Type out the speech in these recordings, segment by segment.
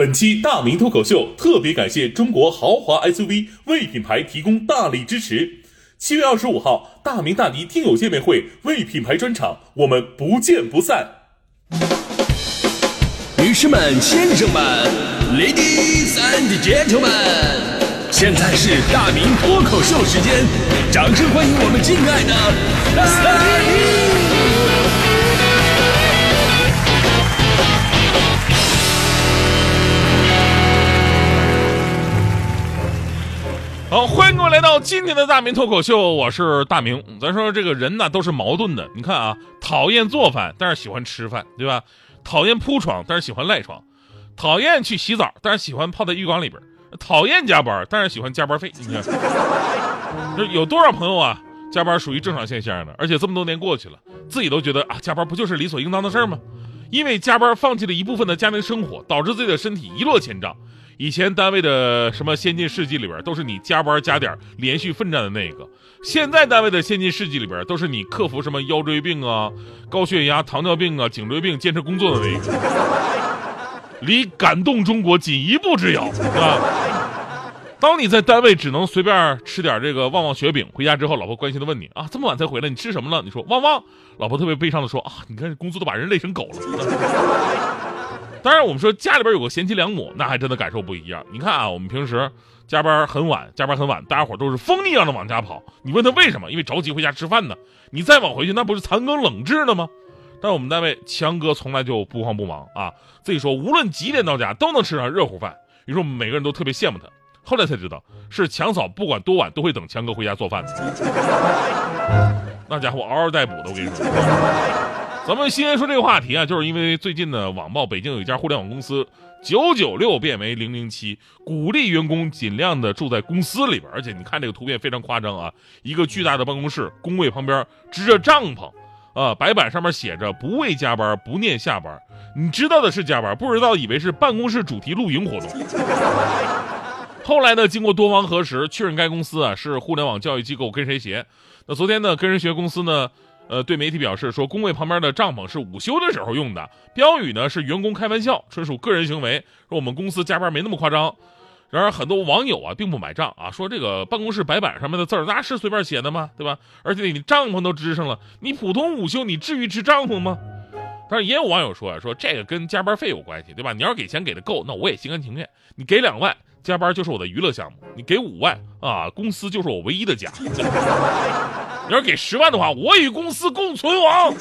本期大明脱口秀特别感谢中国豪华 SUV 魏品牌提供大力支持。七月二十五号，大明大迪听友见面会魏品牌专场，我们不见不散。女士们、先生们，Ladies and Gentlemen，现在是大明脱口秀时间，掌声欢迎我们敬爱的大明！好，欢迎各位来到今天的大明脱口秀，我是大明。咱说这个人呢都是矛盾的，你看啊，讨厌做饭，但是喜欢吃饭，对吧？讨厌铺床，但是喜欢赖床；讨厌去洗澡，但是喜欢泡在浴缸里边；讨厌加班，但是喜欢加班费。你看，这有多少朋友啊？加班属于正常现象呢，而且这么多年过去了，自己都觉得啊，加班不就是理所应当的事儿吗？因为加班放弃了一部分的家庭生活，导致自己的身体一落千丈。以前单位的什么先进事迹里边，都是你加班加点连续奋战的那个；现在单位的先进事迹里边，都是你克服什么腰椎病啊、高血压、糖尿病啊、颈椎病坚持工作的那一个，离感动中国仅一步之遥啊！当你在单位只能随便吃点这个旺旺雪饼，回家之后，老婆关心的问你啊，这么晚才回来，你吃什么了？你说旺旺，老婆特别悲伤的说啊，你看工资都把人累成狗了。当然，我们说家里边有个贤妻良母，那还真的感受不一样。你看啊，我们平时加班很晚，加班很晚，大家伙都是疯一样的往家跑。你问他为什么？因为着急回家吃饭呢。你再晚回去，那不是残羹冷炙了吗？但我们单位强哥从来就不慌不忙啊，自己说无论几点到家都能吃上热乎饭。于是我们每个人都特别羡慕他。后来才知道，是强嫂不管多晚都会等强哥回家做饭。那家伙嗷嗷待哺的，我跟你说。咱们先说这个话题啊，就是因为最近呢，网曝北京有一家互联网公司九九六变为零零七，鼓励员工尽量的住在公司里边，而且你看这个图片非常夸张啊，一个巨大的办公室，工位旁边支着帐篷，啊，白板上面写着不为加班，不念下班，你知道的是加班，不知道以为是办公室主题露营活动。后来呢，经过多方核实，确认该公司啊是互联网教育机构跟谁学。那昨天呢，跟人学公司呢。呃，对媒体表示说，工位旁边的帐篷是午休的时候用的，标语呢是员工开玩笑，纯属个人行为。说我们公司加班没那么夸张。然而，很多网友啊并不买账啊，说这个办公室白板上面的字儿那是随便写的吗？对吧？而且你帐篷都支上了，你普通午休你至于支帐篷吗？但是也有网友说啊，说这个跟加班费有关系，对吧？你要是给钱给的够，那我也心甘情愿。你给两万，加班就是我的娱乐项目；你给五万啊，公司就是我唯一的家。你要给十万的话，我与公司共存亡。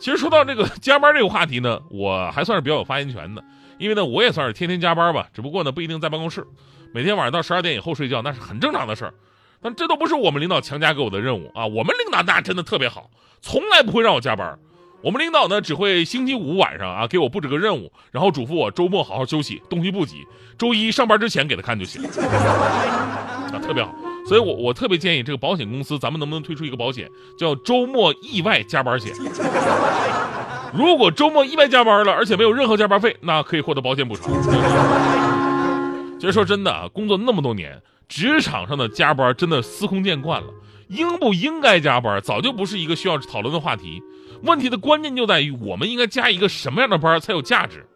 其实说到这个加班这个话题呢，我还算是比较有发言权的，因为呢，我也算是天天加班吧，只不过呢，不一定在办公室，每天晚上到十二点以后睡觉，那是很正常的事儿。但这都不是我们领导强加给我的任务啊，我们领导那真的特别好，从来不会让我加班。我们领导呢，只会星期五晚上啊给我布置个任务，然后嘱咐我周末好好休息，东西不急，周一上班之前给他看就行，啊，特别好。所以，我我特别建议这个保险公司，咱们能不能推出一个保险，叫周末意外加班险？如果周末意外加班了，而且没有任何加班费，那可以获得保险补偿。其实说真的啊，工作那么多年，职场上的加班真的司空见惯了。应不应该加班，早就不是一个需要讨论的话题。问题的关键就在于，我们应该加一个什么样的班才有价值？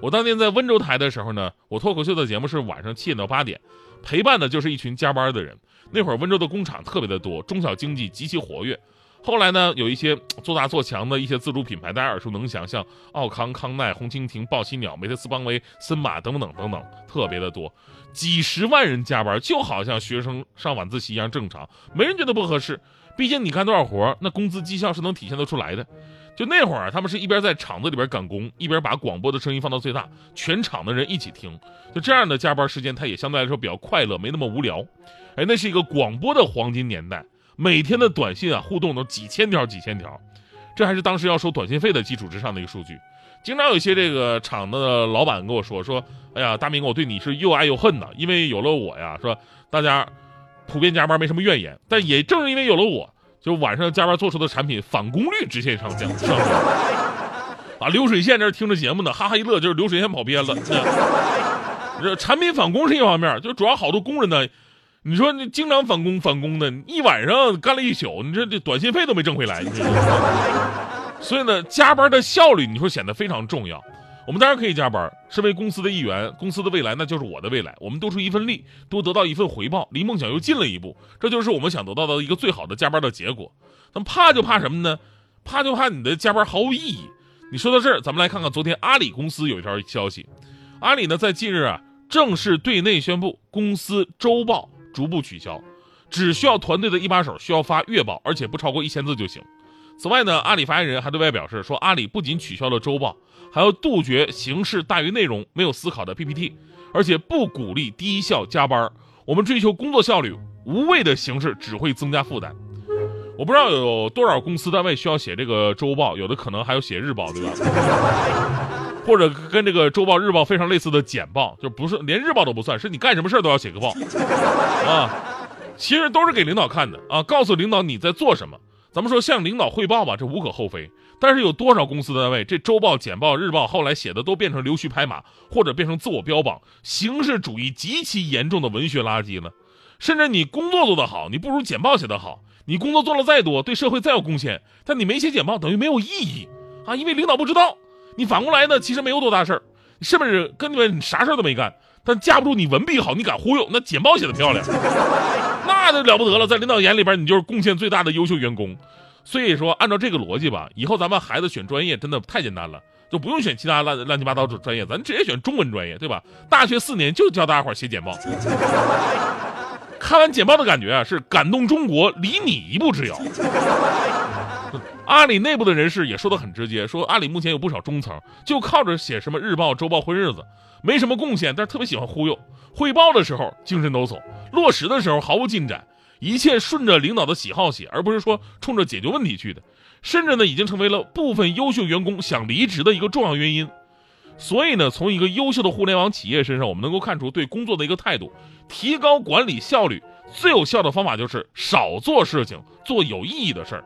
我当年在温州台的时候呢，我脱口秀的节目是晚上七点到八点，陪伴的就是一群加班的人。那会儿温州的工厂特别的多，中小经济极其活跃。后来呢，有一些做大做强的一些自主品牌，大家耳熟能详，像奥康、康奈、红蜻蜓、豹栖鸟、美特斯邦威、森马等等等等，特别的多。几十万人加班，就好像学生上晚自习一样正常，没人觉得不合适。毕竟你干多少活，那工资绩效是能体现得出来的。就那会儿，他们是一边在厂子里边赶工，一边把广播的声音放到最大，全场的人一起听。就这样的加班时间，他也相对来说比较快乐，没那么无聊。哎，那是一个广播的黄金年代，每天的短信啊互动都几千条几千条，这还是当时要收短信费的基础之上的一个数据。经常有一些这个厂的老板跟我说说，哎呀，大明，我对你是又爱又恨的，因为有了我呀，说大家普遍加班没什么怨言，但也正是因为有了我，就晚上加班做出的产品返工率直线上降。上升。啊，流水线这听着节目呢，哈哈一乐，就是流水线跑偏了。这产品返工是一方面，就主要好多工人呢。你说你经常返工返工的，一晚上干了一宿，你这这短信费都没挣回来。所以呢，加班的效率你说显得非常重要。我们当然可以加班，身为公司的一员，公司的未来那就是我的未来。我们多出一份力，多得到一份回报，离梦想又近了一步，这就是我们想得到的一个最好的加班的结果。那么怕就怕什么呢？怕就怕你的加班毫无意义。你说到这儿，咱们来看看昨天阿里公司有一条消息，阿里呢在近日啊正式对内宣布，公司周报逐步取消，只需要团队的一把手需要发月报，而且不超过一千字就行。此外呢，阿里发言人还对外表示说，阿里不仅取消了周报，还要杜绝形式大于内容、没有思考的 PPT，而且不鼓励低效加班。我们追求工作效率，无谓的形式只会增加负担。我不知道有多少公司单位需要写这个周报，有的可能还要写日报，对吧？或者跟这个周报、日报非常类似的简报，就不是连日报都不算，是你干什么事都要写个报 啊。其实都是给领导看的啊，告诉领导你在做什么。咱们说向领导汇报吧，这无可厚非。但是有多少公司单位，这周报、简报、日报后来写的都变成溜须拍马，或者变成自我标榜，形式主义极其严重的文学垃圾呢？甚至你工作做得好，你不如简报写得好。你工作做了再多，对社会再有贡献，但你没写简报，等于没有意义啊！因为领导不知道。你反过来呢，其实没有多大事儿，是不是？根本你啥事儿都没干，但架不住你文笔好，你敢忽悠，那简报写的漂亮。那就了不得了，在领导眼里边，你就是贡献最大的优秀员工。所以说，按照这个逻辑吧，以后咱们孩子选专业真的太简单了，就不用选其他乱乱七八糟专业，咱直接选中文专业，对吧？大学四年就教大家伙写简报。看完简报的感觉啊，是感动中国，离你一步之遥。阿里内部的人士也说的很直接，说阿里目前有不少中层，就靠着写什么日报、周报混日子，没什么贡献，但是特别喜欢忽悠。汇报的时候精神抖擞，落实的时候毫无进展，一切顺着领导的喜好写，而不是说冲着解决问题去的，甚至呢已经成为了部分优秀员工想离职的一个重要原因。所以呢，从一个优秀的互联网企业身上，我们能够看出对工作的一个态度，提高管理效率最有效的方法就是少做事情，做有意义的事儿。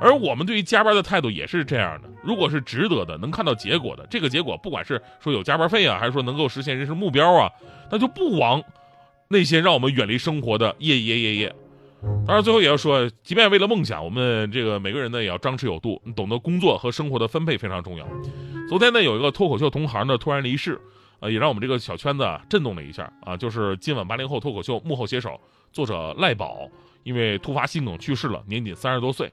而我们对于加班的态度也是这样的，如果是值得的，能看到结果的，这个结果不管是说有加班费啊，还是说能够实现人生目标啊，那就不枉那些让我们远离生活的夜夜夜夜。当然，最后也要说，即便为了梦想，我们这个每个人呢也要张弛有度，懂得工作和生活的分配非常重要。昨天呢，有一个脱口秀同行呢突然离世，呃，也让我们这个小圈子震动了一下啊，就是今晚八零后脱口秀幕后写手作者赖宝，因为突发心梗去世了，年仅三十多岁。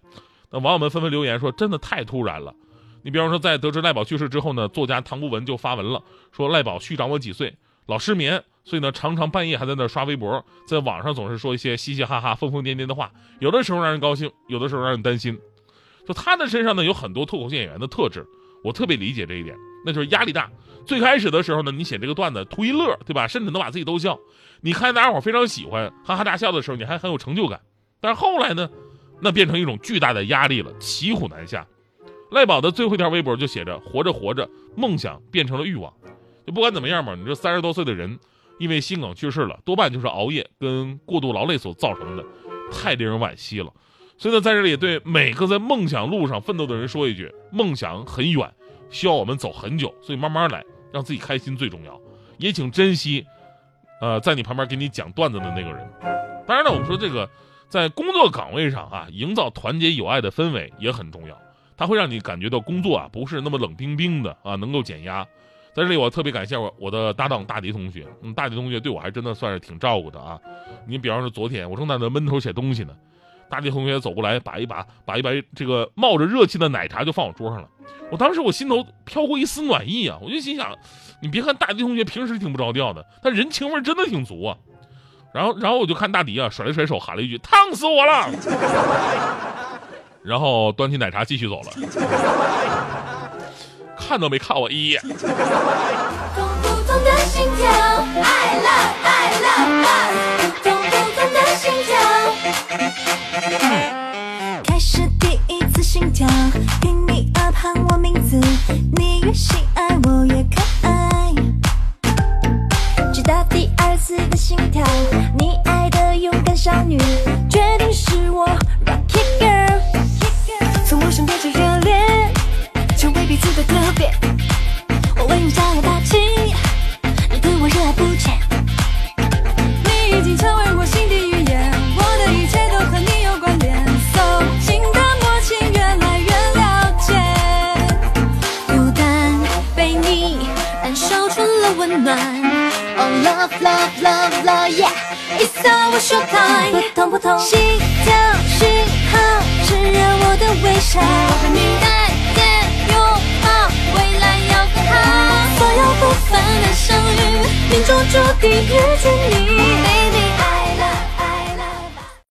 那网友们纷纷留言说，真的太突然了。你比方说，在得知赖宝去世之后呢，作家唐不文就发文了，说赖宝虚长我几岁，老失眠，所以呢常常半夜还在那刷微博，在网上总是说一些嘻嘻哈哈、疯疯癫癫的话，有的时候让人高兴，有的时候让人担心。就他的身上呢有很多脱口秀演员的特质。我特别理解这一点，那就是压力大。最开始的时候呢，你写这个段子图一乐，对吧？甚至能把自己逗笑。你看大家伙非常喜欢，哈哈大笑的时候，你还很有成就感。但是后来呢，那变成一种巨大的压力了，骑虎难下。赖宝的最后一条微博就写着：“活着活着，梦想变成了欲望。”就不管怎么样吧，你这三十多岁的人，因为心梗去世了，多半就是熬夜跟过度劳累所造成的，太令人惋惜了。所以呢，在这里对每个在梦想路上奋斗的人说一句：梦想很远，需要我们走很久，所以慢慢来，让自己开心最重要。也请珍惜，呃，在你旁边给你讲段子的那个人。当然呢，我们说这个在工作岗位上啊，营造团结友爱的氛围也很重要，它会让你感觉到工作啊不是那么冷冰冰的啊，能够减压。在这里，我特别感谢我我的搭档大迪同学，嗯，大迪同学对我还真的算是挺照顾的啊。你比方说昨天我正在那闷头写东西呢。大地同学走过来，把一把把一把这个冒着热气的奶茶就放我桌上了。我当时我心头飘过一丝暖意啊，我就心想，你别看大地同学平时挺不着调的，但人情味真的挺足啊。然后然后我就看大迪啊，甩了甩手，喊了一句：“烫死我了！” 然后端起奶茶继续走了，看都没看我一眼。开始第一次心跳，听你耳旁我名字，你越喜爱我越可爱。直到第二次的心跳，你爱的勇敢少女，决定是我 Rocky Girl。从陌生变成热烈，成为彼此的特别。love love love love yeah，it's our show time。不痛不痛，心跳信号，炽热我的微笑。我和你再见拥抱，未来要更好。所有不凡的相遇，命中注定遇见你，baby。